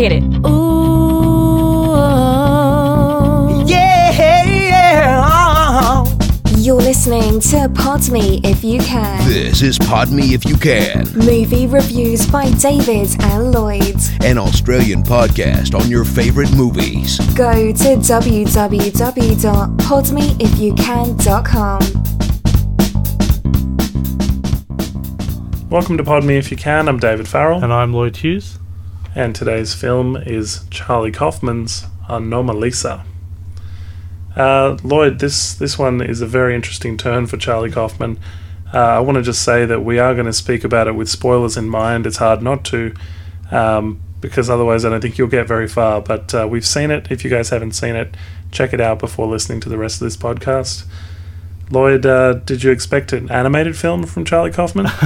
Hit it. Ooh. Yeah, yeah. You're listening to Pod Me If You Can. This is Pod Me If You Can, Movie reviews by David and Lloyd. an Australian podcast on your favorite movies. Go to www.podmeifyoucan.com. Welcome to Pod Me If You Can. I'm David Farrell, And I'm Lloyd Hughes. And today's film is Charlie Kaufman's Anomalisa. Uh, Lloyd, this this one is a very interesting turn for Charlie Kaufman. Uh, I want to just say that we are going to speak about it with spoilers in mind. It's hard not to, um, because otherwise I don't think you'll get very far. But uh, we've seen it. If you guys haven't seen it, check it out before listening to the rest of this podcast. Lloyd, uh, did you expect an animated film from Charlie Kaufman?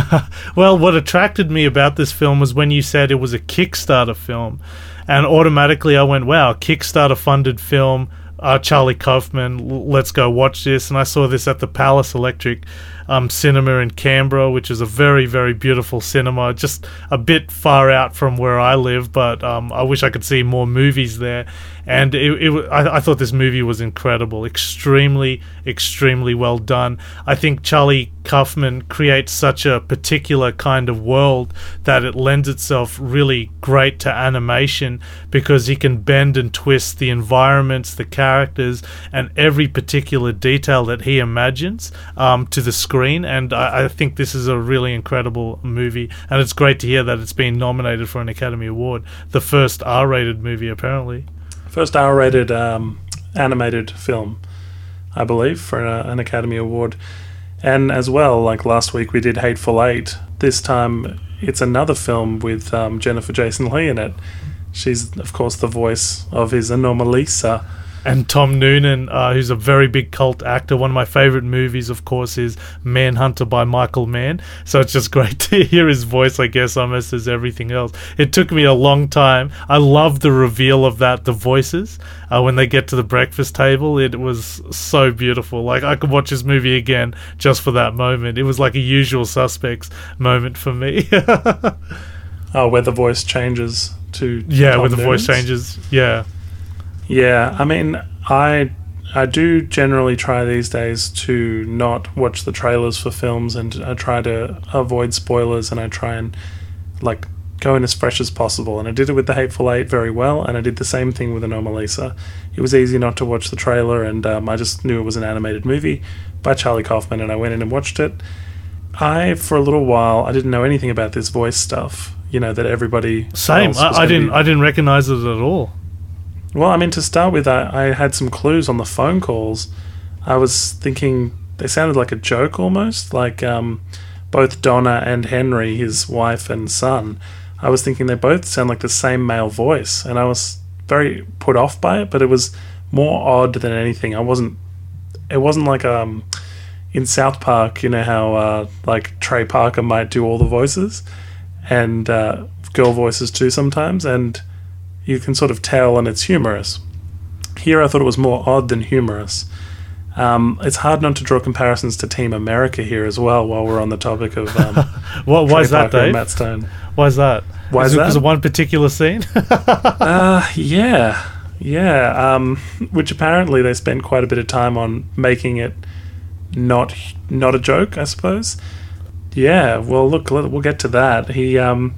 Well, what attracted me about this film was when you said it was a Kickstarter film. And automatically I went, wow, Kickstarter funded film, uh, Charlie Kaufman, let's go watch this. And I saw this at the Palace Electric um, Cinema in Canberra, which is a very, very beautiful cinema, just a bit far out from where I live, but um, I wish I could see more movies there. And it, it, I, I thought this movie was incredible, extremely, extremely well done. I think Charlie Kaufman creates such a particular kind of world that it lends itself really great to animation because he can bend and twist the environments, the characters, and every particular detail that he imagines um, to the screen. And I, I think this is a really incredible movie, and it's great to hear that it's been nominated for an Academy Award, the first R-rated movie apparently. first R-rated um, animated film, I believe, for a, an Academy Award. And as well, like last week we did Hateful Eight. This time it's another film with um, Jennifer Jason Leigh in it. She's, of course, the voice of his Anomalisa. And Tom Noonan, uh, who's a very big cult actor. One of my favorite movies, of course, is Manhunter by Michael Mann. So it's just great to hear his voice, I guess, almost as everything else. It took me a long time. I love the reveal of that, the voices, uh, when they get to the breakfast table. It was so beautiful. Like, I could watch this movie again just for that moment. It was like a usual suspects moment for me. Oh, where the voice changes to yeah, Tom when the voice changes. Yeah. Yeah, I mean, I I do generally try these days to not watch the trailers for films, and I try to avoid spoilers, and I try and like go in as fresh as possible. And I did it with the Hateful Eight very well, and I did the same thing with Anomalisa. It was easy not to watch the trailer, and um, I just knew it was an animated movie by Charlie Kaufman, and I went in and watched it. I, for a little while, I didn't know anything about this voice stuff. You know that everybody Same. I, I didn't. be- I didn't recognize it at all. Well, I mean, to start with, I, I had some clues on the phone calls. I was thinking they sounded like a joke almost, like um, both Donna and Henry, his wife and son. I was thinking they both sound like the same male voice, and I was very put off by it. But it was more odd than anything. I wasn't. It wasn't like um, in South Park. You know how uh, like Trey Parker might do all the voices, and uh, girl voices too sometimes, and you can sort of tell and it's humorous. Here, I thought it was more odd than humorous. Um, it's hard not to draw comparisons to Team America here as well. While we're on the topic of um, What? Why is that, Dave? Matt Stone, Why is that? Why is it that? because of one particular scene? uh, yeah, yeah. Um, which apparently they spent quite a bit of time on making it not not a joke, I suppose. Yeah. Well, look, we'll get to that. He um,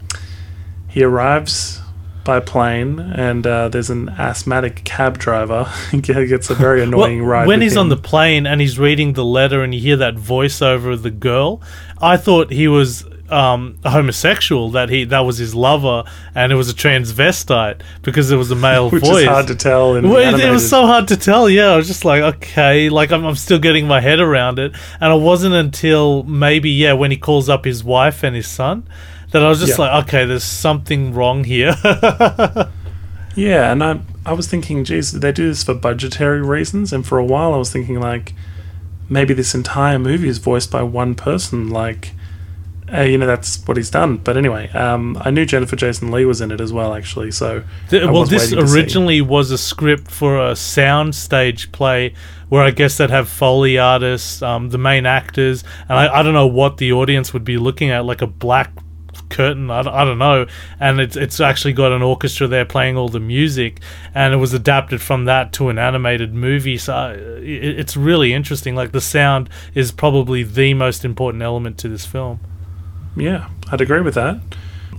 he arrives by plane, and uh, there's an asthmatic cab driver. he gets a very annoying Well, ride. when he's on the plane and he's reading the letter and you hear that voiceover of the girl, I thought he was um, a homosexual. That he that was his lover, and it was a transvestite because it was a male which voice. is hard to tell. Well, it, it was so hard to tell. Yeah, I was just like, okay, like I'm, I'm still getting my head around it, and it wasn't until maybe yeah when he calls up his wife and his son that I was just Yeah. like, okay, there's something wrong here. Yeah, and I I was thinking, geez, did they do this for budgetary reasons? And for a while, I was thinking like maybe this entire movie is voiced by one person. Like, uh, you know, that's what he's done. But anyway, um, I knew Jennifer Jason Leigh was in it as well, actually. So Th- I well, this to see. originally was a script for a soundstage play where I guess they'd have Foley artists, um, the main actors, and I, I don't know what the audience would be looking at, like a black curtain. I, I don't know, and it's it's actually got an orchestra there playing all the music, and it was adapted from that to an animated movie. So uh, it, it's really interesting. Like the sound is probably the most important element to this film. Yeah, I'd agree with that.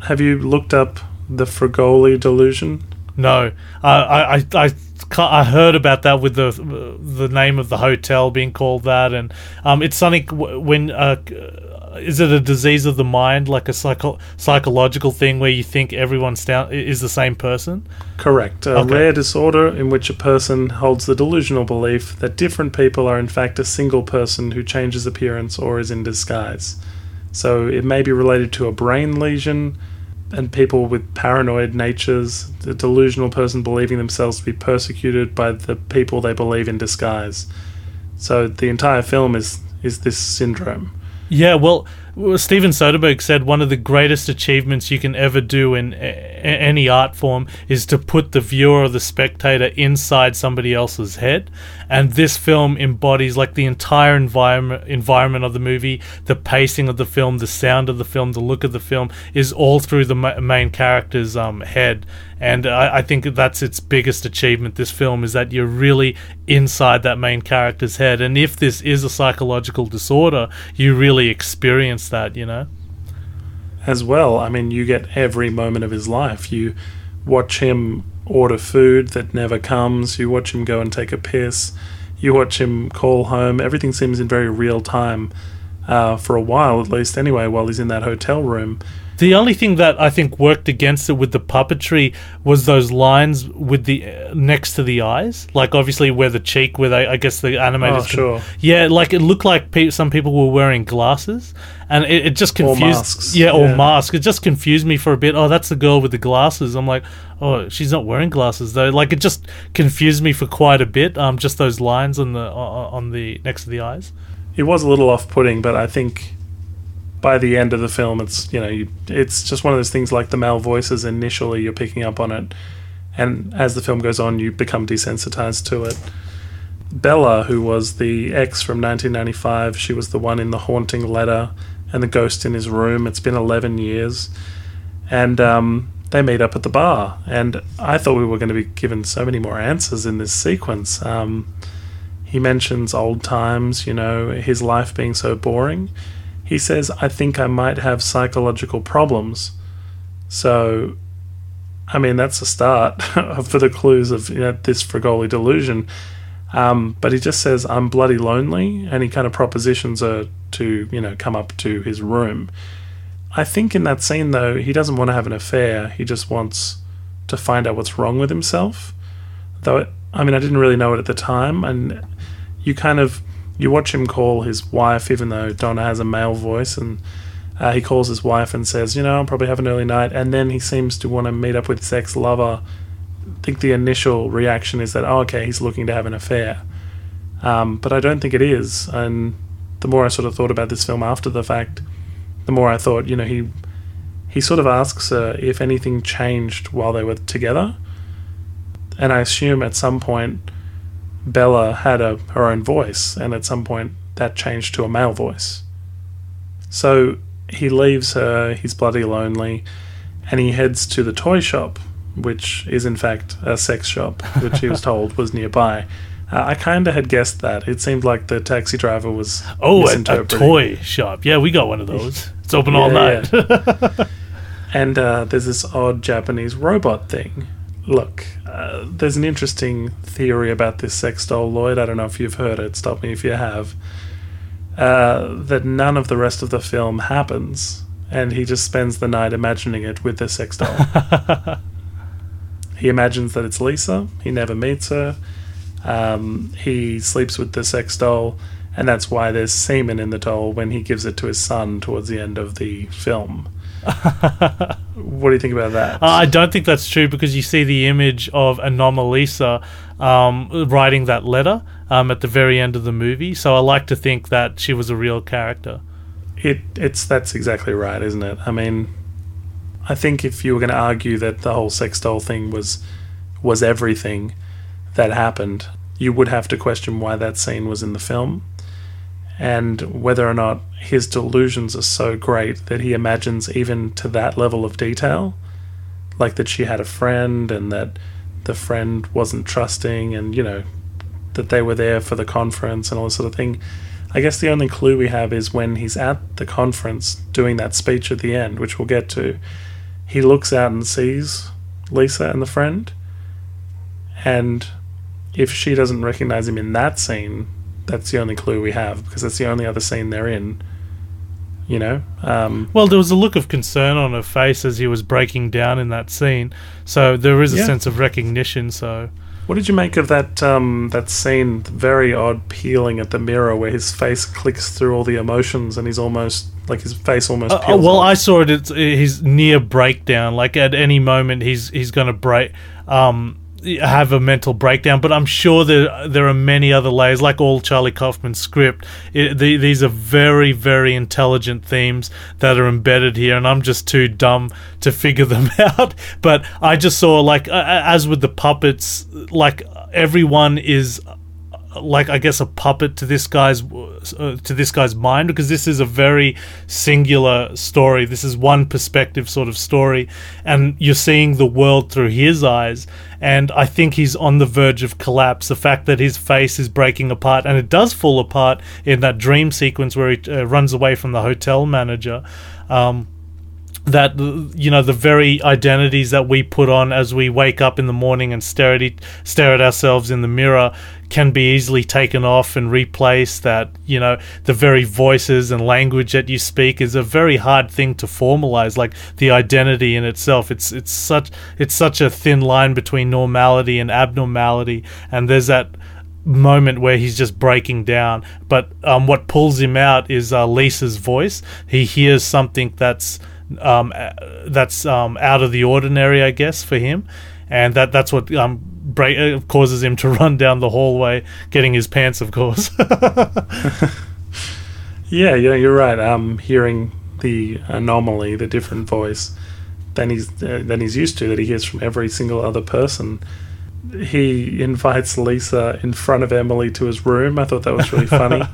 Have you looked up the Fregoli delusion? No, I I I, I, I heard about that with the the name of the hotel being called that, and um, it's something when uh, is it a disease of the mind, like a psycho- psychological thing where you think everyone down is the same person? Correct. A Okay. rare disorder in which a person holds the delusional belief that different people are in fact a single person who changes appearance or is in disguise. So it may be related to a brain lesion and people with paranoid natures, the delusional person believing themselves to be persecuted by the people they believe in disguise. So the entire film is is this syndrome. Yeah, well, Steven Soderbergh said one of the greatest achievements you can ever do in a- any art form is to put the viewer or the spectator inside somebody else's head, and this film embodies like the entire environment environment of the movie, the pacing of the film, the sound of the film, the look of the film is all through the ma- main character's um, head, and I, I think that's its biggest achievement. This film is that you're really inside that main character's head, and if this is a psychological disorder, you really experience that. You know. as well. I mean, you get every moment of his life. You watch him order food that never comes, you watch him go and take a piss, you watch him call home. Everything seems in very real time uh, for a while, at least, anyway, while he's in that hotel room. The only thing that I think worked against it with the puppetry was those lines with the uh, next to the eyes, like obviously where the cheek, where they, I guess the animators, Oh, sure. yeah, like it looked like pe- some people were wearing glasses, and it, it just Or confused, masks, yeah, or yeah. mask. It just confused me for a bit. Oh, that's the girl with the glasses. I'm like, oh, she's not wearing glasses though. Like it just confused me for quite a bit. Um, just those lines on the on on the next to the eyes. It was a little off putting, but I think by the end of the film, it's, you know, you, it's just one of those things like the male voices. Initially, you're picking up on it, and as the film goes on, you become desensitized to it. Bella, who was the ex from 1995, she was the one in the haunting letter and the ghost in his room. It's been 11 years. And um, they meet up at the bar. And I thought we were going to be given so many more answers in this sequence. Um, he mentions old times, you know, his life being so boring. He says, I think I might have psychological problems. So, I mean, that's a start for the clues of you know, this Fregoli delusion. Um, but he just says, I'm bloody lonely, and he kind of propositions her to, you know, come up to his room. I think in that scene, though, he doesn't want to have an affair. He just wants to find out what's wrong with himself. Though, it, I mean, I didn't really know it at the time, and you kind of you watch him call his wife, even though Donna has a male voice, and uh, he calls his wife and says, "You know, I'm probably having an early night," and then he seems to want to meet up with his ex-lover. I think the initial reaction is that, "Oh, okay, he's looking to have an affair," um, but I don't think it is. And the more I sort of thought about this film after the fact, the more I thought, you know, he he sort of asks her if anything changed while they were together, and I assume at some point Bella had a her own voice, and at some point that changed to a male voice. So he leaves her, he's bloody lonely, and he heads to the toy shop, which is in fact a sex shop, which he was told was nearby. Uh, I kind of had guessed that. It seemed like the taxi driver was Oh, a, a toy shop. Yeah, we got one of those. It's open all Yeah, night. And uh, there's this odd Japanese robot thing. Look, uh, there's an interesting theory about this sex doll, Lloyd. I don't know if you've heard it. Stop me if you have. Uh, that none of the rest of the film happens, and he just spends the night imagining it with the sex doll. he imagines that it's Lisa. He never meets her. Um, he sleeps with the sex doll, and that's why there's semen in the doll when he gives it to his son towards the end of the film. what do you think about that? Uh, I don't think that's true because you see the image of Anomalisa um, writing that letter um, at the very end of the movie. So I like to think that she was a real character. It it's that's exactly right, isn't it? I mean, I think if you were going to argue that the whole sex doll thing was was everything that happened, you would have to question why that scene was in the film. And whether or not his delusions are so great that he imagines even to that level of detail, like that she had a friend and that the friend wasn't trusting, and you know that they were there for the conference and all this sort of thing. I guess the only clue we have is when he's at the conference doing that speech at the end, which we'll get to. He looks out and sees Lisa and the friend, and if she doesn't recognize him in that scene, that's the only clue we have because that's the only other scene they're in. You know, um, Well, there was a look of concern on her face as he was breaking down in that scene, so there is a Yeah. sense of recognition. So what did you make of that um, that scene? Very odd peeling at the mirror where his face clicks through all the emotions and he's almost like his face almost. Uh, peels well, off. I saw it. It's his near breakdown. Like at any moment, he's he's going to break, um, have a mental breakdown. But I'm sure there there are many other layers. Like all Charlie Kaufman's script, it, the, these are very very intelligent themes that are embedded here, and I'm just too dumb to figure them out. But I just saw like as with the puppets, like everyone is like I guess a puppet to this guy's uh, to this guy's mind because this is a very singular story. This is one perspective sort of story, and you're seeing the world through his eyes. And I think he's on the verge of collapse. The fact that his face is breaking apart, and it does fall apart in that dream sequence where he uh, runs away from the hotel manager. Um, that you know the very identities that we put on as we wake up in the morning and stare at stare at ourselves in the mirror can be easily taken off and replaced that you know the very voices and language that you speak is a very hard thing to formalize like the identity in itself it's it's such it's such a thin line between normality and abnormality and there's that moment where he's just breaking down. But um, what pulls him out is uh, Lisa's voice. He hears something that's um, uh, that's um, out of the ordinary, I guess, for him, and that that's what um, break, uh, causes him to run down the hallway, getting his pants, of course. Yeah, yeah, you're right. Um, hearing the anomaly, the different voice than he's uh, than he's used to that he hears from every single other person. He invites Lisa in front of Emily to his room. I thought that was really funny.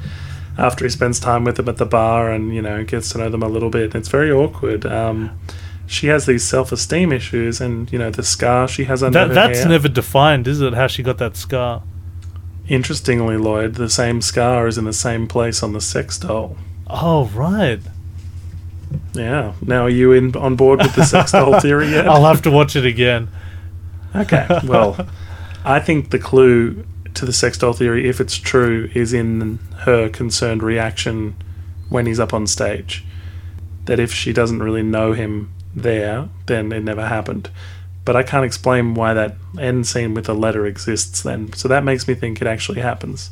After he spends time with them at the bar and you know gets to know them a little bit, it's very awkward. Um, she has these self-esteem issues, and you know the scar she has under that her that's hair. never defined, is it? How she got that scar? Interestingly, Lloyd, the same scar is in the same place on the sex doll. Oh right, Yeah. Now, are you in on board with the sex doll theory yet? I'll have to watch it again. Okay. Well, I think the clue to the sex doll theory, if it's true, is in her concerned reaction when he's up on stage. That if she doesn't really know him there, then it never happened. But I can't explain why that end scene with the letter exists then. So that makes me think it actually happens.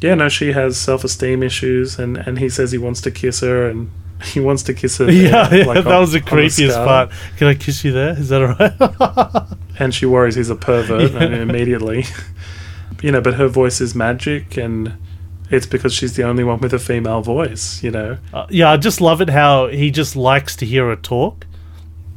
Yeah, no, she has self esteem issues, and, and he says he wants to kiss her, and he wants to kiss her. Yeah, there, yeah like that on- was the creepiest part. Can I kiss you there? Is that alright? and she worries he's a pervert Yeah. immediately you know but her voice is magic and it's because she's the only one with a female voice you know Uh, yeah, I just love it how he just likes to hear her talk.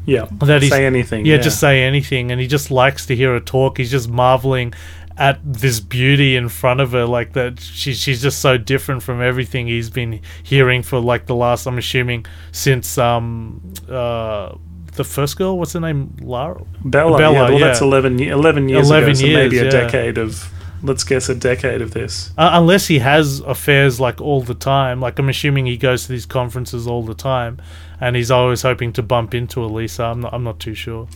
yeah That say anything Yeah, just say anything, and he just likes to hear her talk. He's just marveling at this beauty in front of her, like that. She, she's just so different from everything he's been hearing for like the last. I'm assuming since um uh the first girl. What's her name? Lara. Bella, Bella, yeah, well yeah. that's 11, 11 years 11 ago so years, maybe a yeah. decade of let's guess a decade of this Uh, unless he has affairs like all the time. Like I'm assuming he goes to these conferences all the time, and he's always hoping to bump into Elisa. I'm not. I'm not too sure.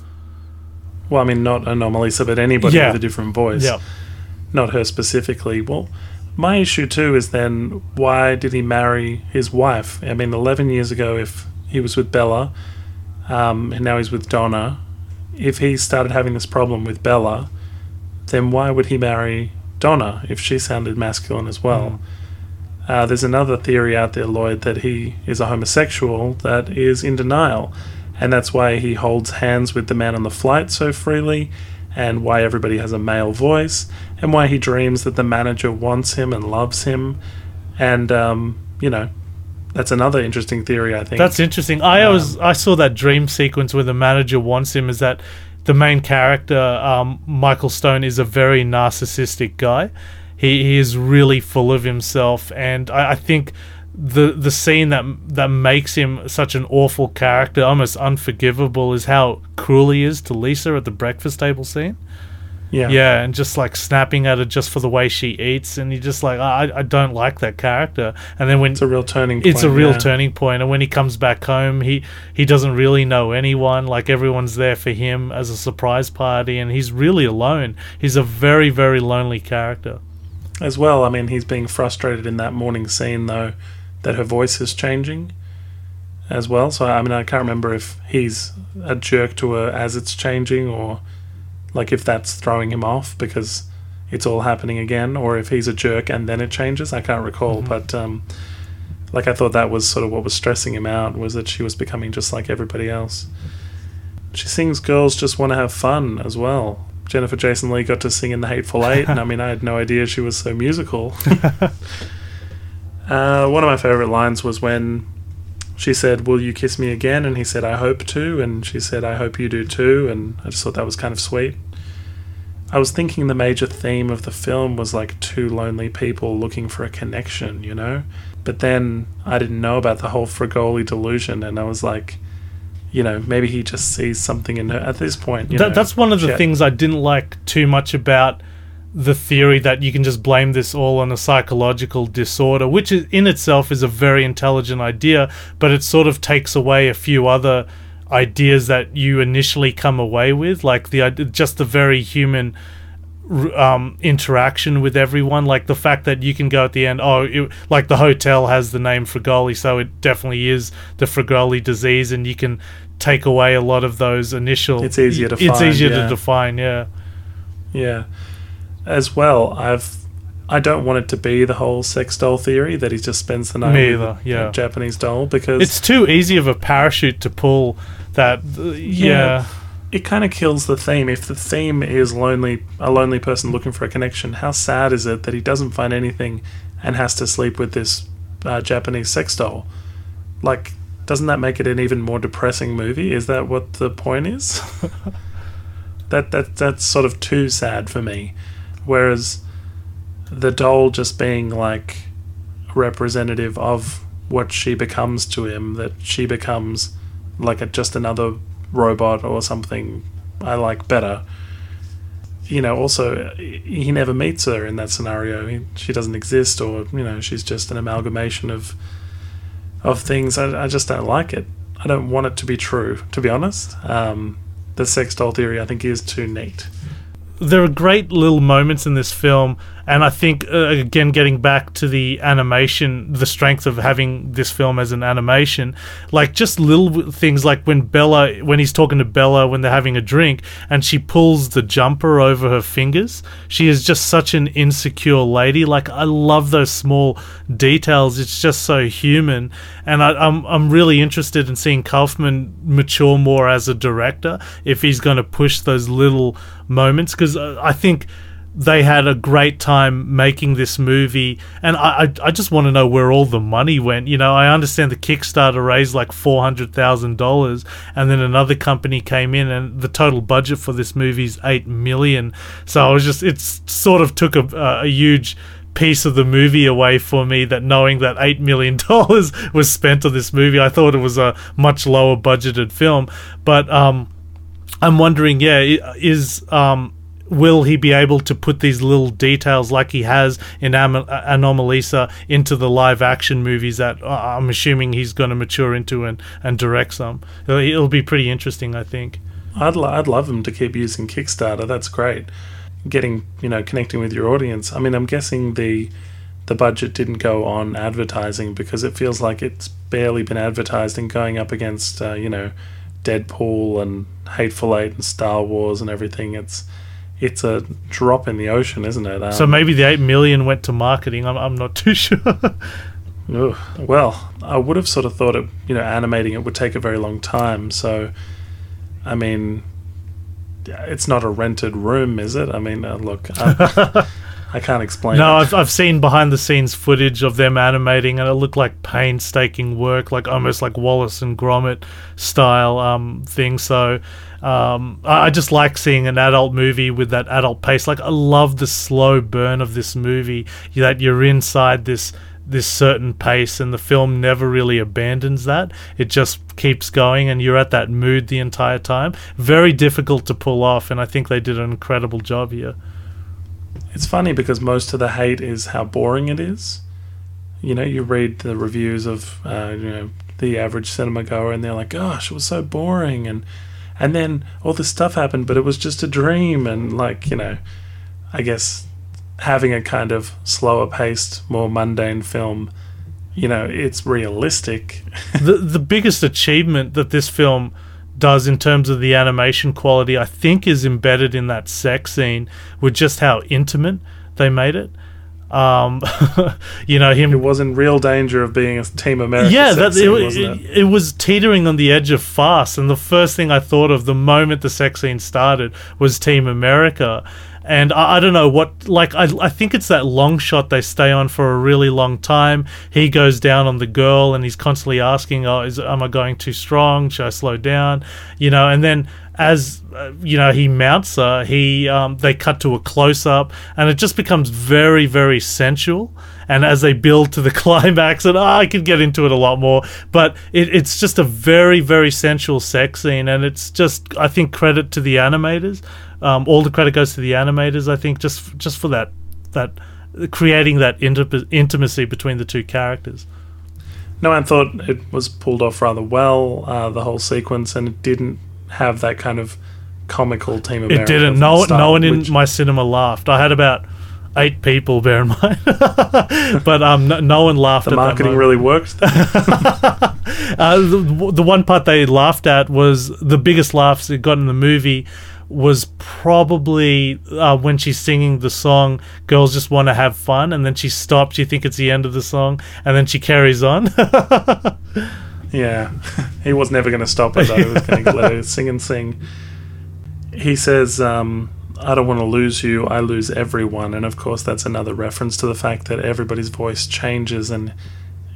well i mean not anomalisa but anybody Yeah. with a different voice Yeah. not her specifically. Well, my issue too is then why did he marry his wife? I mean, 11 years ago, if he was with Bella, um, and now he's with Donna, if he started having this problem with Bella, then why would he marry Donna if she sounded masculine as well? Uh, there's another theory out there, Lloyd, that he is a homosexual that is in denial. And that's why he holds hands with the man on the flight so freely, and why everybody has a male voice, and why he dreams that the manager wants him and loves him. And, um, you know, that's another interesting theory, I think. That's interesting. I always I saw that dream sequence where the manager wants him. Is that the main character, um, Michael Stone, is a very narcissistic guy, He he is really full of himself, and I, I think the the scene that that makes him such an awful character, almost unforgivable, is how cruel he is to Lisa at the breakfast table scene. Yeah. Yeah, and just like snapping at her just for the way she eats, and you're just like, I, I don't like that character. And then when It's a real turning point. it's a real yeah. turning point, and when he comes back home, he he doesn't really know anyone. Like everyone's there for him as a surprise party, and he's really alone. He's a very very lonely character. As well, I mean, he's being frustrated in that morning scene, though, that her voice is changing as well. So, I mean, I can't remember if he's a jerk to her as it's changing or like if that's throwing him off because it's all happening again or if he's a jerk and then it changes. I can't recall. But, um, like, I thought that was sort of what was stressing him out was that she was becoming just like everybody else. She sings Girls Just Want to Have Fun as well. Jennifer Jason Leigh got to sing in The Hateful Eight, and I mean, I had no idea she was so musical. uh, one of my favorite lines was when she said, Will you kiss me again? And he said, I hope to. And she said, I hope you do too. And I just thought that was kind of sweet. I was thinking the major theme of the film was like two lonely people looking for a connection, you know? But then I didn't know about the whole Fregoli delusion, and I was like, you know, maybe he just sees something in her at this point. You That, know, that's one of the things I didn't like too much about the theory that you can just blame this all on a psychological disorder, which is, in itself is a very intelligent idea, but it sort of takes away a few other ideas that you initially come away with, like the just the very human um, interaction with everyone, like the fact that you can go at the end, oh, it, like the hotel has the name Fregoli, so it definitely is the Fregoli disease, and you can take away a lot of those initial. It's easier to It's find, easier yeah. to define, yeah. Yeah. As well, I've I don't want it to be the whole sex doll theory that he just spends the night Me either, a yeah. Japanese doll because It's too easy of a parachute to pull. That uh, yeah. it kind of kills the theme. If the theme is lonely, a lonely person looking for a connection, how sad is it that he doesn't find anything and has to sleep with this uh, Japanese sex doll? Like, doesn't that make it an even more depressing movie? Is that what the point is? that that that's sort of too sad for me. Whereas the doll just being like representative of what she becomes to him, that she becomes like a, just another robot or something I like better. You know, also, he never meets her in that scenario. He, she doesn't exist, or, you know, she's just an amalgamation of of things. I, I just don't like it. I don't want it to be true, to be honest. Um, the sex doll theory, I think, is too neat. There are great little moments in this film, and I think uh, again, getting back to the animation, the strength of having this film as an animation, like just little things like when Bella, when he's talking to Bella when they're having a drink, and she pulls the jumper over her fingers. She is just such an insecure lady. Like I love those small details. It's just so human, and I, I'm I'm really interested in seeing Kaufman mature more as a director if he's going to push those little moments because I think they had a great time making this movie, and I I, I just want to know where all the money went. You know, I understand the Kickstarter raised like four hundred thousand dollars, and then another company came in, and the total budget for this movie is eight million. So I was just it's sort of took a, a huge piece of the movie away for me that knowing that eight million dollars was spent on this movie i thought it was a much lower budgeted film but um i'm wondering yeah is um will he be able to put these little details like he has in Am- anomalisa into the live action movies that uh, i'm assuming he's going to mature into and and direct some it'll, it'll be pretty interesting i think I'd, I'd love him to keep using Kickstarter. That's great. Getting, you know, connecting with your audience. I mean, I'm guessing the the budget didn't go on advertising because it feels like it's barely been advertised and going up against, uh, you know, Deadpool and Hateful Eight and Star Wars and everything. It's it's a drop in the ocean, isn't it? Um, so maybe the 8 million went to marketing i'm, I'm not too sure. Well, I would have sort of thought it, you know, animating it would take a very long time. So, I mean, it's not a rented room, is it? I mean, uh, look, I'm, I can't explain. No, it. I've, I've seen behind the scenes footage of them animating, and it looked like painstaking work, like almost like Wallace and Gromit style um, thing. So um, I, I just like seeing an adult movie with that adult pace. Like I love the slow burn of this movie that you're inside this this certain pace and the film never really abandons that it just keeps going and you're at that mood the entire time very difficult to pull off and i think they did an incredible job here It's funny because most of the hate is how boring it is. You know, you read the reviews of uh, you know the average cinema goer, and they're like, "Gosh, it was so boring," and and then all this stuff happened, but it was just a dream, and like you know, I guess having a kind of slower paced, more mundane film, you know, it's realistic. the the biggest achievement that this film does in terms of the animation quality, I think, is embedded in that sex scene with just how intimate they made it. Um, you know him. it was in real danger of being a Team America. Yeah, that scene, it, it, it was teetering on the edge of farce, and the first thing I thought of the moment the sex scene started was Team America. And I, I don't know what, like, I, I think it's that long shot they stay on for a really long time. He goes down on the girl and he's constantly asking, Oh, is, am I going too strong? Should I slow down? You know, and then as uh, you know he mounts her he um, they cut to a close up and it just becomes very very sensual and as they build to the climax and oh, i could get into it a lot more but it, it's just a very very sensual sex scene and it's just i think credit to the animators um, all the credit goes to the animators i think just just for that that creating that inti- intimacy between the two characters No, I thought it was pulled off rather well, uh, the whole sequence, and it didn't have that kind of comical Team America. it didn't no, start, no one in which- my cinema laughed i had about eight people bear in mind but um no, no one laughed the marketing really worked. Uh, the, the one part they laughed at was the biggest laughs it got in the movie was probably uh, when she's singing the song girls just want to have fun and then she stops you think it's the end of the song and then she carries on yeah, he was never going to stop her though. He was going to let her sing and sing. He says, um, "I don't want to lose you. I lose everyone," and of course, that's another reference to the fact that everybody's voice changes and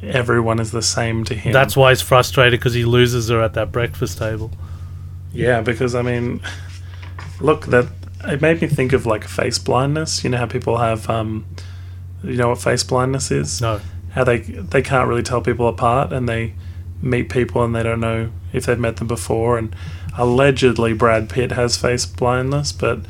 everyone is the same to him. that's why he's frustrated because he loses her at that breakfast table Yeah, because I mean, look, that it made me think of like face blindness. You know how people have, um, you know what face blindness is? no How they they can't really tell people apart, and they meet people and they don't know if they've met them before. And allegedly, Brad Pitt has face blindness, but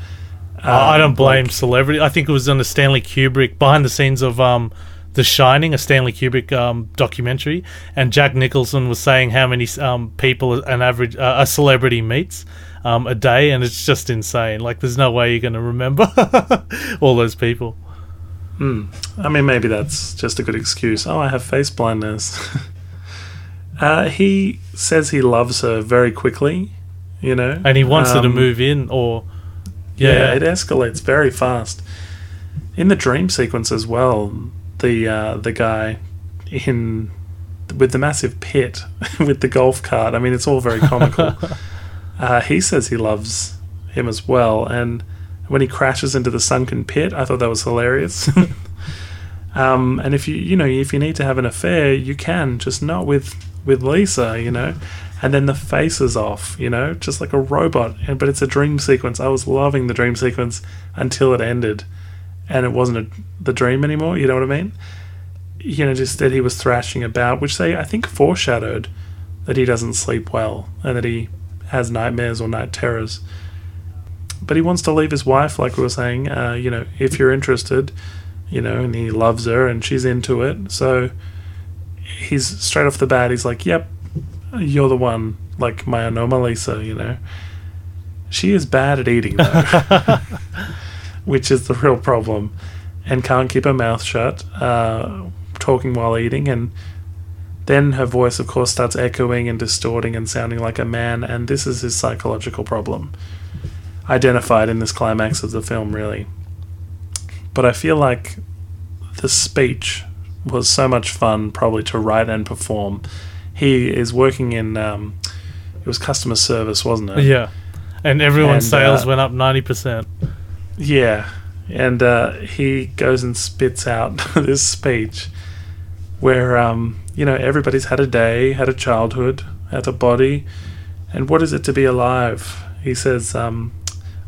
Oh, I um, don't blame like- celebrity. I think it was on the Stanley Kubrick behind the scenes of um, The Shining, a Stanley Kubrick um, documentary, and Jack Nicholson was saying how many um, people an average uh, a celebrity meets um, a day, and it's just insane. Like, there's no way you're going to remember all those people. I mean, maybe that's just a good excuse. Oh, I have face blindness. uh, he says he loves her very quickly, you know, And he wants her to Um, move in, or Yeah, yeah, it escalates very fast. In the dream sequence as well, the uh, the guy in with the massive pit with the golf cart. I mean, it's all very comical. uh, he says he loves him as well, and when he crashes into the sunken pit, I thought that was hilarious. um, and if you you know if you need to have an affair, you can just not with with Lisa, you know. And then the face is off, you know, just like a robot. But it's a dream sequence. I was loving the dream sequence until it ended, and it wasn't a, the dream anymore. You know what I mean? You know, just that he was thrashing about, which they I think foreshadowed that he doesn't sleep well and that he has nightmares or night terrors. But he wants to leave his wife, like we were saying. Uh, you know, if you're interested, you know, and he loves her and she's into it. So he's straight off the bat. He's like, "Yep, you're the one." Like my anomalisa, you know. She is bad at eating though, which is the real problem, and can't keep her mouth shut, uh, talking while eating, and then her voice, of course, starts echoing and distorting and sounding like a man, and this is his psychological problem identified in this climax of the film, really. But I feel like the speech was so much fun, probably to write and perform. He is working in, um, it was customer service, wasn't it? yeah. And everyone's And, sales uh, went up ninety percent. Yeah. and uh, he goes and spits out this speech where um, you know everybody's had a day, had a childhood, had a body, and what is it to be alive? He says, um,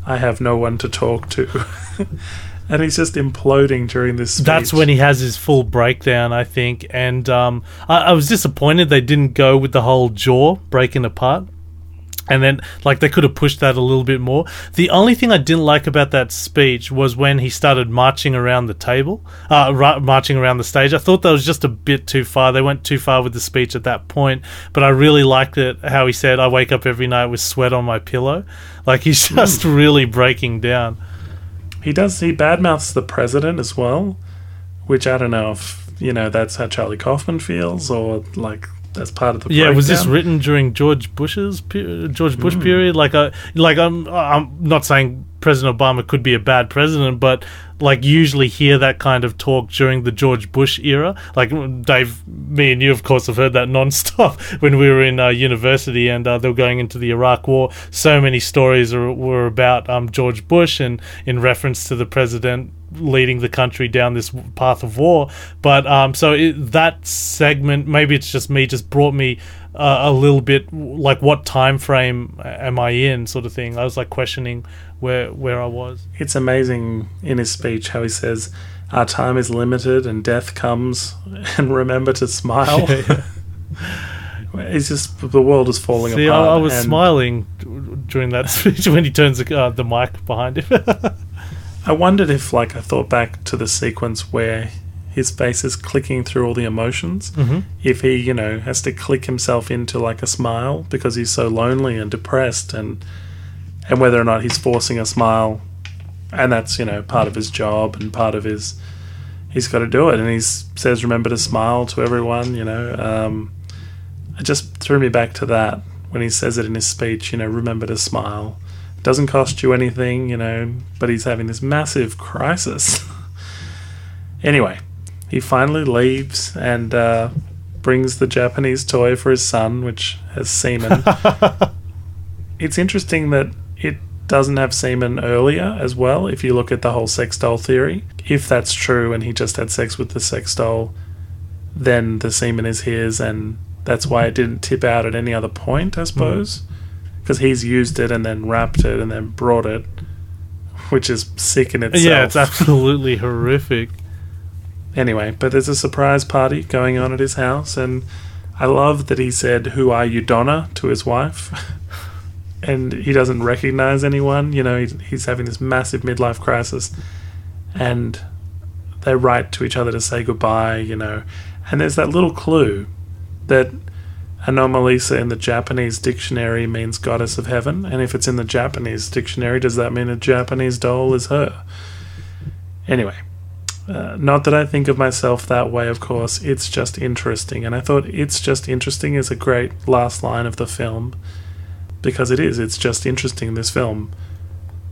"I have no one to talk to," and he's just imploding during this. Speech. That's when he has his full breakdown, I think. And um, I, I was disappointed they didn't go with the whole jaw breaking apart. And then, like, they could have pushed that a little bit more. The only thing I didn't like about that speech was when he started marching around the table, uh, ra- marching around the stage. I thought that was just a bit too far. They went too far with the speech at that point. But I really liked it how he said, I wake up every night with sweat on my pillow. Like, he's just really breaking down. He does. He badmouths the president as well, which I don't know if you know that's how Charlie Kaufman feels, or like that's part of the. Yeah, was this written during George Bush's pe- George Bush period? Like, I like I'm I'm not saying President Obama could be a bad president, but like usually hear that kind of talk during the George Bush era. Like Dave, me and you, of course, have heard that nonstop when we were in uh, university and uh, they were going into the Iraq War. So many stories are, were about um, George Bush and in reference to the president leading the country down this path of war. But um, so it, that segment, maybe it's just me, just brought me uh, a little bit like what time frame am I in, sort of thing. I was like questioning where where I was. It's amazing in his speech how he says, "Our time is limited, and death comes, and remember to smile." It's just the world is falling See, I, apart. I was and smiling during that speech when he turns the, uh, the mic behind him. I wondered if, like, I thought back to the sequence where his face is clicking through all the emotions. Mhm. If he, you know, has to click himself into like a smile because he's so lonely and depressed, and and whether or not he's forcing a smile, and that's you know part of his job and part of his, he's got to do it, and he says, "Remember to smile to everyone." You know, um, it just threw me back to that when he says it in his speech. You know, remember to smile. Doesn't cost you anything, you know, but he's having this massive crisis. anyway, he finally leaves and uh, brings the Japanese toy for his son, which has semen. it's interesting that it doesn't have semen earlier as well, if you look at the whole sex doll theory. If that's true and he just had sex with the sex doll, then the semen is his, and that's why it didn't tip out at any other point, I suppose. Because he's used it and then wrapped it and then brought it, which is sick in itself. yeah, it's absolutely horrific. Anyway, but there's a surprise party going on at his house, and I love that he said, Who are you, Donna, to his wife. and he doesn't recognize anyone. You know, he's, he's having this massive midlife crisis, and they write to each other to say goodbye, you know. And there's that little clue that Anomalisa in the Japanese dictionary means goddess of heaven, and if it's in the Japanese dictionary, does that mean a Japanese doll is her? Anyway, uh, not that I think of myself that way, of course. It's just interesting. And I thought it's just interesting is a great last line of the film because it is. It's just interesting, this film.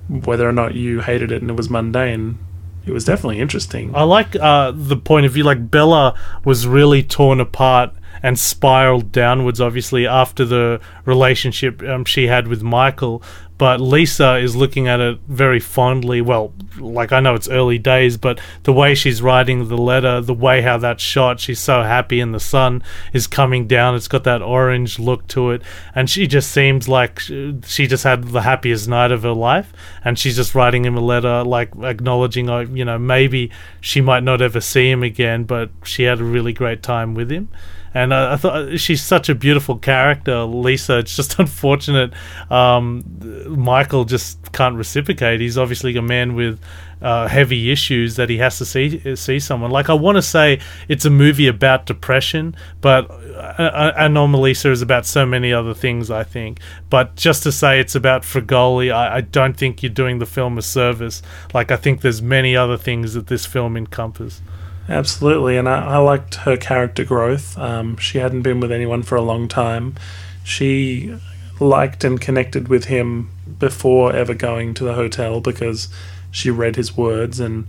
Whether or not you hated it and it was mundane, it was definitely interesting. I like uh, the point of view. Like Bella was really torn apart and spiraled downwards, obviously after the relationship um, she had with Michael. But Lisa is looking at it very fondly. Well, like I know it's early days, but the way she's writing the letter, the way how that's shot, she's so happy, and the sun is coming down. It's got that orange look to it, and she just seems like she just had the happiest night of her life. And she's just writing him a letter, like acknowledging, uh, you know, maybe she might not ever see him again, but she had a really great time with him and uh, I thought she's such a beautiful character, Lisa. It's just unfortunate um, Michael just can't reciprocate. He's obviously a man with uh, heavy issues that he has to see see someone. Like I want to say it's a movie about depression, but uh, Anomalisa is about so many other things. I think, but just to say it's about Fregoli, I, I don't think you're doing the film a service. Like I think there's many other things that this film encompasses. Absolutely, and I, I liked her character growth. Um, she hadn't been with anyone for a long time. She liked and connected with him before ever going to the hotel because she read his words, and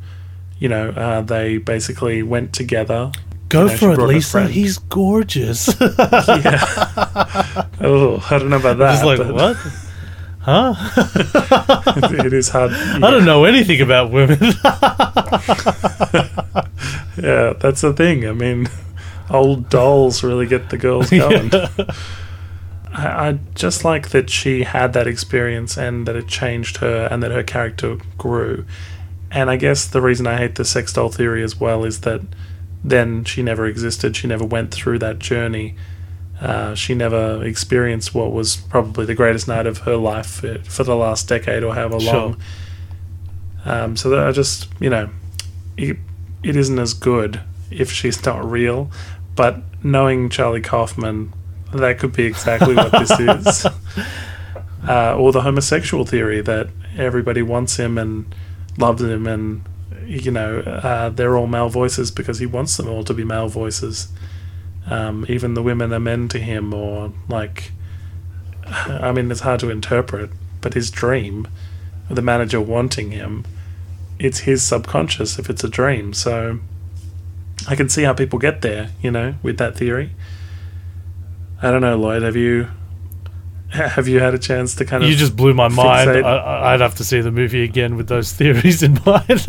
you know uh, they basically went together. Go You know, for it, Lisa. He's gorgeous. Oh, I don't know about that. Like what? Huh? it is hard. I don't know anything about women. Yeah, that's the thing. I mean, old dolls really get the girls going. I, I just like that she had that experience and that it changed her and that her character grew. And I guess the reason I hate the sex doll theory as well is that then she never existed. She never went through that journey. Uh, she never experienced what was probably the greatest night of her life for, for the last decade or however Sure. long. Um, so that I just, you know, it, it isn't as good if she's not real. But knowing Charlie Kaufman, that could be exactly what this is. Uh, or the homosexual theory that everybody wants him and loves him, and you know uh, they're all male voices because he wants them all to be male voices. Um, even the women are men to him, or like, I mean, it's hard to interpret. But his dream, the manager wanting him, it's his subconscious if it's a dream. So I can see how people get there, you know, with that theory. I don't know, Lloyd. Have you have you had a chance to kind of? you just blew my mind. fixate- I, I'd have to see the movie again with those theories in mind.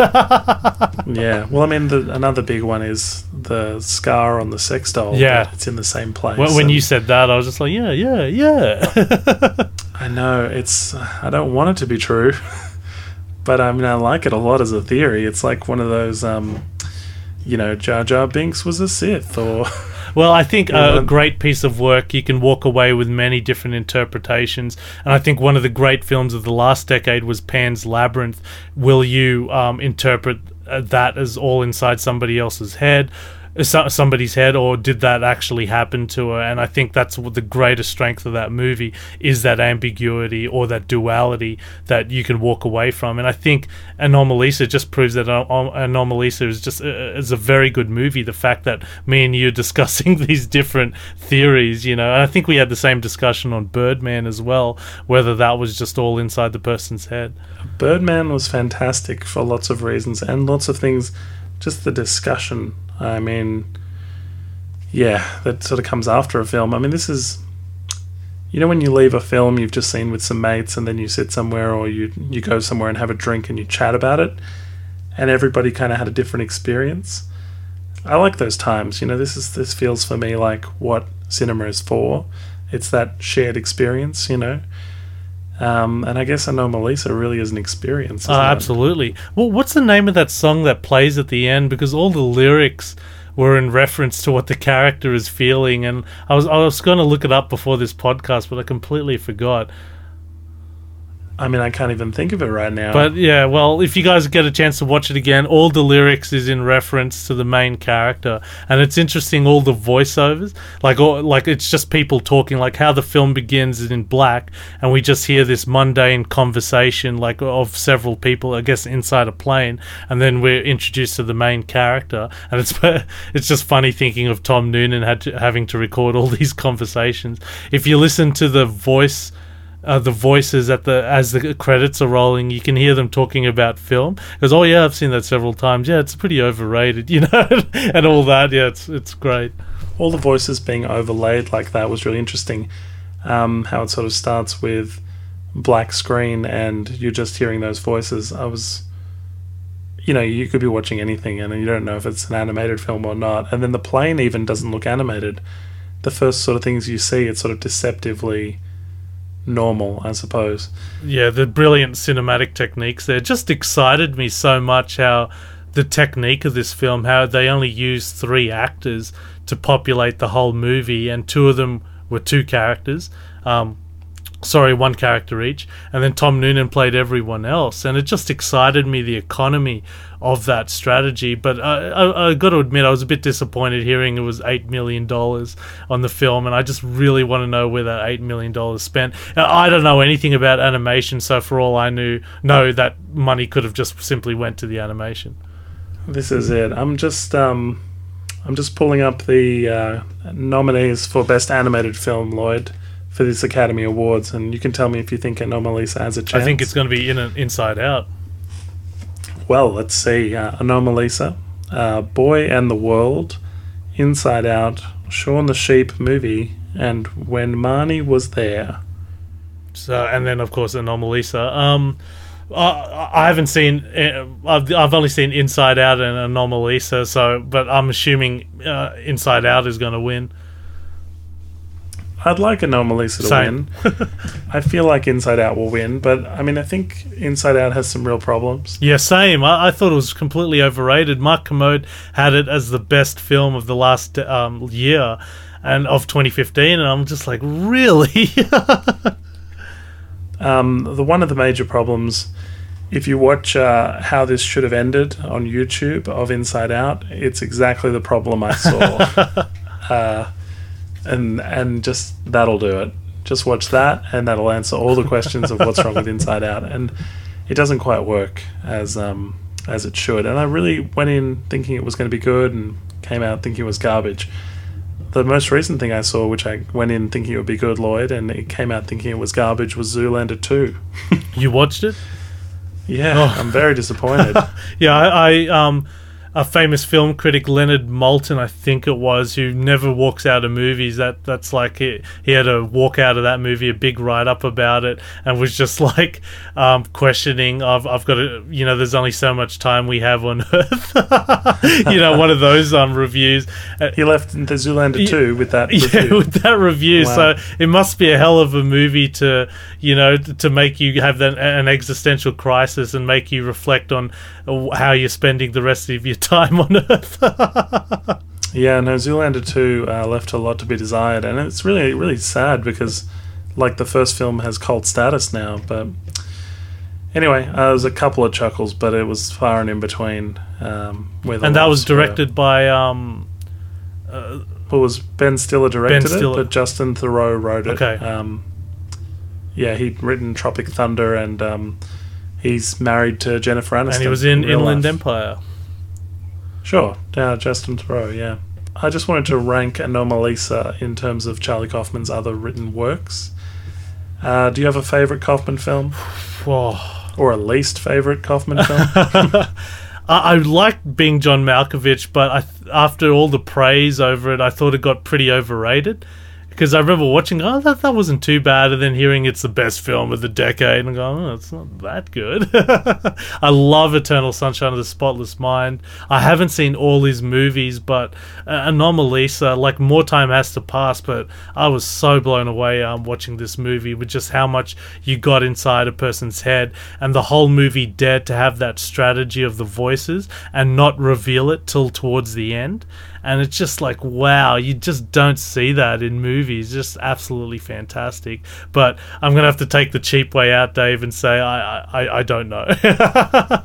yeah. Well, I mean, the, another big one is the scar on the sex doll. Yeah. it's in the same place. when when you said that, I was just like, yeah, yeah, yeah. I know it's. I don't want it to be true, but I mean, I like it a lot as a theory. It's like one of those. um you know, Jar Jar Binks was a Sith, or Well, I think a great piece of work, you can walk away with many different interpretations. And I think one of the great films of the last decade was Pan's Labyrinth. Will you um, interpret uh, that as all inside somebody else's head? So- Somebody's head, or did that actually happen to her? And I think that's the greatest strength of that movie is that ambiguity or that duality that you can walk away from. And I think Anomalisa just proves that Anom- Anomalisa is just uh, is a very good movie. The fact that me and you are discussing these different theories, you know, and I think we had the same discussion on Birdman as well, whether that was just all inside the person's head. Birdman was fantastic for lots of reasons and lots of things. Just the discussion. I mean, yeah, that sort of comes after a film. I mean, this is, you know, when you leave a film you've just seen with some mates, and then you sit somewhere or you you go somewhere and have a drink and you chat about it, and everybody kind of had a different experience. I like those times. You know, this is this feels for me like what cinema is for. It's that shared experience. You know. Um, and I guess Anomalisa really is an experience. Oh, isn't it? absolutely. Well, what's the name of that song that plays at the end? Because all the lyrics were in reference to what the character is feeling, and I was I was going to look it up before this podcast, but I completely forgot. I mean, I can't even think of it right now. But yeah, well, if you guys get a chance to watch it again, all the lyrics is in reference to the main character, and it's interesting. All the voiceovers, like, all, like it's just people talking, like how the film begins is in black, and we just hear this mundane conversation, like of several people, I guess, inside a plane, and then we're introduced to the main character, and it's it's just funny thinking of Tom Noonan had to, having to record all these conversations. If you listen to the voice uh, the voices at the as the credits are rolling, you can hear them talking about film. Because oh yeah, I've seen that several times. Yeah, it's pretty overrated, you know, and all that. Yeah, it's it's great. all the voices being overlaid like that was really interesting. Um, how it sort of starts with black screen and you're just hearing those voices. I was, you know, you could be watching anything and you don't know if it's an animated film or not. And then the plane even doesn't look animated. The first sort of things you see, it's sort of deceptively normal, I suppose. Yeah, the brilliant cinematic techniques there just excited me so much. How the technique of this film, how they only used three actors to populate the whole movie, and two of them were two characters. Um, sorry, one character each, and then Tom Noonan played everyone else, and it just excited me the economy of that strategy. But uh, I, I got to admit, I was a bit disappointed hearing it was eight million dollars on the film, and I just really want to know where that eight million dollars spent. I don't know anything about animation, so for all I knew, no, that money could have just simply went to the animation. This is it. I'm just um, I'm just pulling up the uh, nominees for best animated film, Lloyd, for this Academy Awards, and you can tell me if you think Anomalisa has a chance. I think it's going to be in an Inside Out. well. Let's see. Uh, Anomalisa, uh, Boy and the World, Inside Out, Shaun the Sheep movie, and When Marnie Was There. So, and then of course Anomalisa. Um, Uh, I haven't seen. Uh, I've, I've only seen Inside Out and Anomalisa. So, but I'm assuming uh, Inside Out is going to win. I'd like Anomalisa to Same. win. I feel like Inside Out will win, but I mean, I think Inside Out has some real problems. Yeah, same. I, I thought it was completely overrated. Mark Kermode had it as the best film of the last um, year and of 2015, and I'm just like, really? Um, the one of the major problems, if you watch uh, how this should have ended on YouTube of Inside Out, it's exactly the problem I saw, uh, and and just that'll do it. Just watch that, and that'll answer all the questions of what's wrong with Inside Out, and it doesn't quite work as um, as it should. And I really went in thinking it was going to be good, and came out thinking it was garbage. The most recent thing I saw, which I went in thinking it would be good, Lloyd, and it came out thinking it was garbage, was Zoolander 2. you watched it? Yeah, Oh. I'm very disappointed. Yeah, I, I um, a famous film critic, Leonard Maltin, I think it was, who never walks out of movies. That that's like he, he had to walk out of that movie, a big write up about it, and was just like um, questioning. I've I've got to, you know, there's only so much time we have on Earth. you know, one of those um reviews. Uh, he left the Zoolander 2 with that yeah, review. with that review. Wow. So it must be a hell of a movie to, you know, to make you have that, an existential crisis and make you reflect on how you're spending the rest of your time on Earth. Yeah, no, Zoolander 2 uh, left a lot to be desired, and it's really, really sad because, like, the first film has cult status now. But anyway, uh, there was a couple of chuckles, but it was far and in between. Um, and that was laughs were. directed by um, Well, was Ben Stiller directed Stiller. it, but Justin Theroux wrote it. Okay. Um, yeah, he'd written Tropic Thunder, and um, he's married to Jennifer Aniston. and he was in real Inland life. Empire. Sure, yeah, Justin Theroux, yeah. I just wanted to rank Anomalisa in terms of Charlie Kaufman's other written works. Uh, do you have a favorite Kaufman film? Whoa. Or a least favorite Kaufman film? I, I liked being John Malkovich, but I, after all the praise over it, I thought it got pretty overrated. Because I remember watching, oh, that, that wasn't too bad, and then hearing it's the best film of the decade, and going, oh, it's not that good. I love Eternal Sunshine of the Spotless Mind. I haven't seen all his movies, but uh, Anomalisa, like, more time has to pass, but I was so blown away um, watching this movie with just how much you got inside a person's head, and the whole movie dared to have that strategy of the voices and not reveal it till towards the end and it's just like wow you just don't see that in movies just absolutely fantastic but i'm gonna have to take the cheap way out dave and say i i, I don't know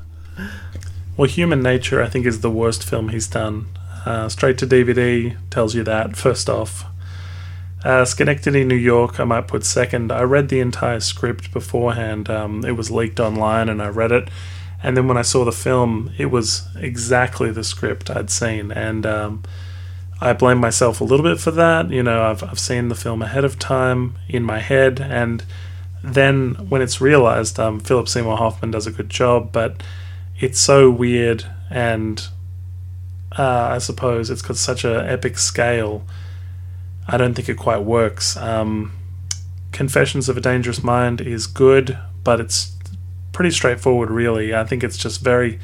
well, Human Nature, I think, is the worst film he's done. Uh, straight to DVD tells you that, first off. Uh, Synecdoche, New York, I might put second. I read the entire script beforehand. Um, it was leaked online and I read it. And then when I saw the film, it was exactly the script I'd seen. And um, I blame myself a little bit for that. You know, I've, I've seen the film ahead of time in my head. And then when it's realized, um, Philip Seymour Hoffman does a good job, but it's so weird. And uh, I suppose it's got such a epic scale. I don't think it quite works. Um, Confessions of a Dangerous Mind is good, but it's pretty straightforward, really. I think it's just very.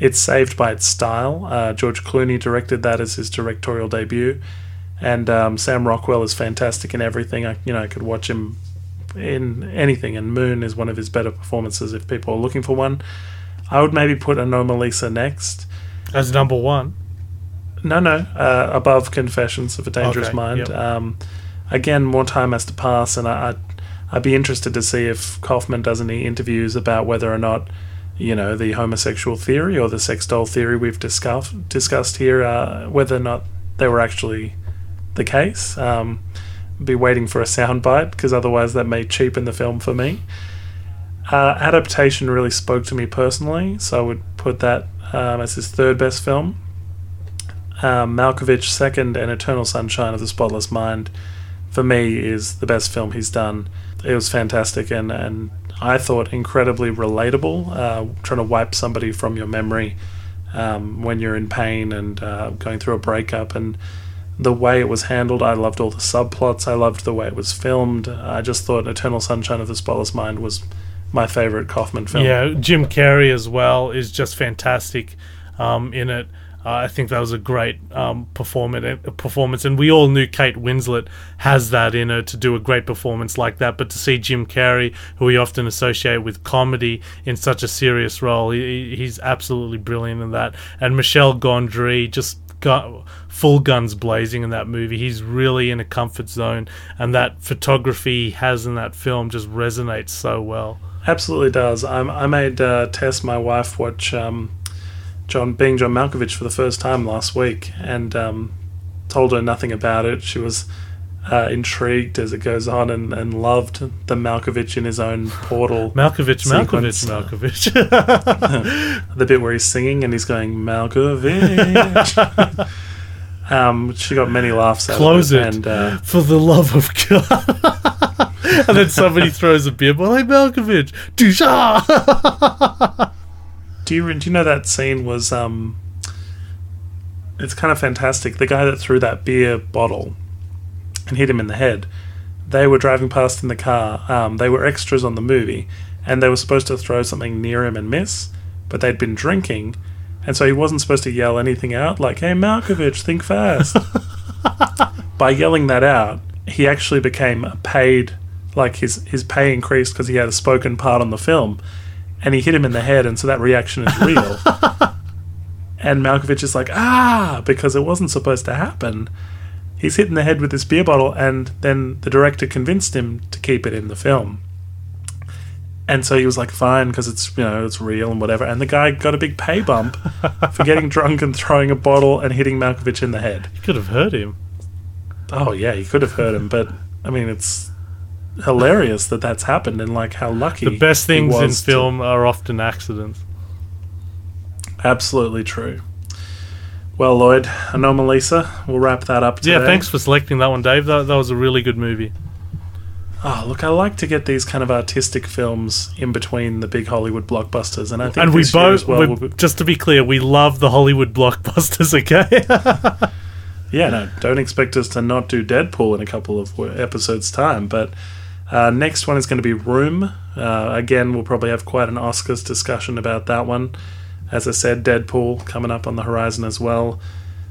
It's saved by its style. Uh, George Clooney directed that as his directorial debut, and um, Sam Rockwell is fantastic in everything. I, you know, I could watch him in anything, and Moon is one of his better performances if people are looking for one. I would maybe put Anomalisa next. as number one No, no, uh, above Confessions of a Dangerous Okay, Mind. yep. Um, again, more time has to pass, and I, I'd, I'd be interested to see if Kaufman does any interviews about whether or not, you know, the homosexual theory or the sex doll theory we've discussed discussed here, uh, whether or not they were actually the case. Um, be waiting for a soundbite because otherwise that may cheapen the film for me. Uh, adaptation really spoke to me personally, so I would put that um, as his third best film um, Malkovich second and Eternal Sunshine of the Spotless Mind for me is the best film he's done. It was fantastic and, and I thought incredibly relatable. Uh, trying to wipe somebody from your memory um, when you're in pain and uh, going through a breakup and the way it was handled. I loved all the subplots. I loved the way it was filmed. I just thought Eternal Sunshine of the Spotless Mind was my favorite Kaufman film. Yeah, Jim Carrey as well is just fantastic um, in it. Uh, I think that was a great um, performance, performance, and we all knew Kate Winslet has that in her to do a great performance like that. But to see Jim Carrey, who we often associate with comedy, in such a serious role, he, he's absolutely brilliant in that. And Michel Gondry just got full guns blazing in that movie. He's really in a comfort zone, and that photography he has in that film just resonates so well. Absolutely does. I'm, I made uh, Tess, my wife, watch um, John being John Malkovich for the first time last week, and um, told her nothing about it. She was uh, intrigued as it goes on, and, and loved the Malkovich in his own portal. Malkovich, Malkovich, Sequence. Malkovich. the bit where he's singing and he's going Malkovich. um, she got many laughs. Out Close of it. it, and uh, For the love of God. and then somebody throws a beer ball. Hey, Malkovich. Dusha! Do you do you know that scene was um, it's kind of fantastic. The guy that threw that beer bottle and hit him in the head. They were driving past in the car. Um, they were extras on the movie, and they were supposed to throw something near him and miss, but they'd been drinking, and so he wasn't supposed to yell anything out like "Hey Malkovich, think fast." By yelling that out, he actually became paid, like his his pay increased because he had a spoken part on the film, and he hit him in the head, and so that reaction is real. and Malkovich is like, ah, because it wasn't supposed to happen. He's hit in the head with this beer bottle, and then the director convinced him to keep it in the film. And so he was like, fine, because it's you know it's real and whatever. And the guy got a big pay bump for getting drunk and throwing a bottle and hitting Malkovich in the head. You could have hurt him. Oh yeah, he could have hurt him, but I mean it's hilarious that that's happened and like how lucky The best things in to- film are often accidents. Absolutely true. Well, Lloyd, Anomalisa, we'll wrap that up today. Yeah, thanks for selecting that one, Dave. That, that was a really good movie. Oh, look, I like to get these kind of artistic films in between the big Hollywood blockbusters, and I think And we both, well. we- just to be clear, we love the Hollywood blockbusters, okay? yeah, no, don't expect us to not do Deadpool in a couple of episodes' time. But uh, next one is going to be Room. Uh, again, we'll probably have quite an Oscars discussion about that one. As I said, Deadpool coming up on the horizon as well.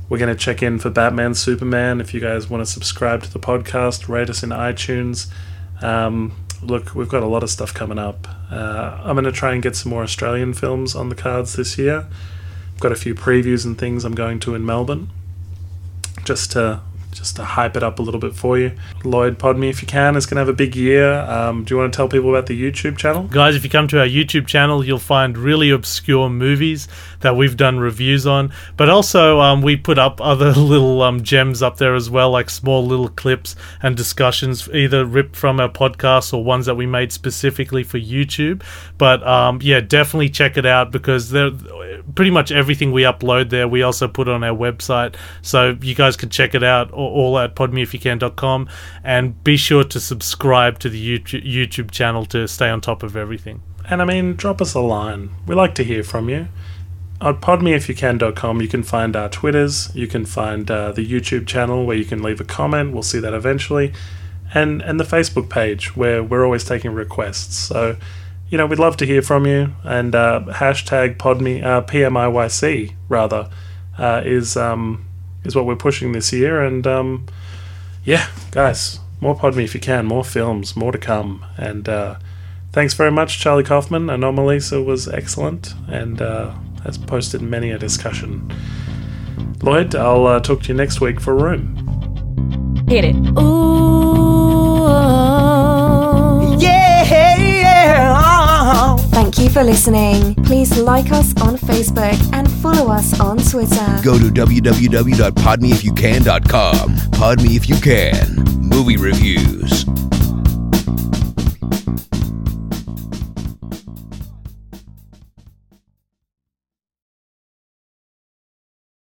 We're going to check in for Batman, Superman. If you guys want to subscribe to the podcast, rate us in iTunes. Um, look, we've got a lot of stuff coming up. Uh, I'm going to try and get some more Australian films on the cards this year. I've got a few previews and things I'm going to in Melbourne just to just to hype it up a little bit for you. Lloyd Podme, if you can, is going to have a big year. Um, do you want to tell people about the YouTube channel? Guys, if you come to our YouTube channel, you'll find really obscure movies that we've done reviews on. But also, um, we put up other little um, gems up there as well, like small little clips and discussions, either ripped from our podcast or ones that we made specifically for YouTube. But um, yeah, definitely check it out because they're pretty much everything we upload there, we also put on our website. So you guys can check it out all, at podmeifyoucan.com and be sure to subscribe to the YouTube, YouTube channel to stay on top of everything. And I mean, drop us a line. We like to hear from you. On podmeifyoucan.com, you can find our Twitters, you can find uh, the YouTube channel where you can leave a comment. We'll see that eventually. And, and the Facebook page where we're always taking requests. So, you know, we'd love to hear from you. And uh, hashtag podme, uh, PMIYC, rather, uh, is, um, is what we're pushing this year. And um, yeah, guys, more Podme if you can, more films, more to come. And uh, thanks very much, Charlie Kaufman. Anomalisa was excellent and uh, has posted many a discussion. Lloyd, I'll uh, talk to you next week for Room. Hit it. Ooh, Thank you for listening. Please like us on Facebook and follow us on Twitter. Go to www.podmeifyoucan.com. Pod Me If You Can. Movie reviews.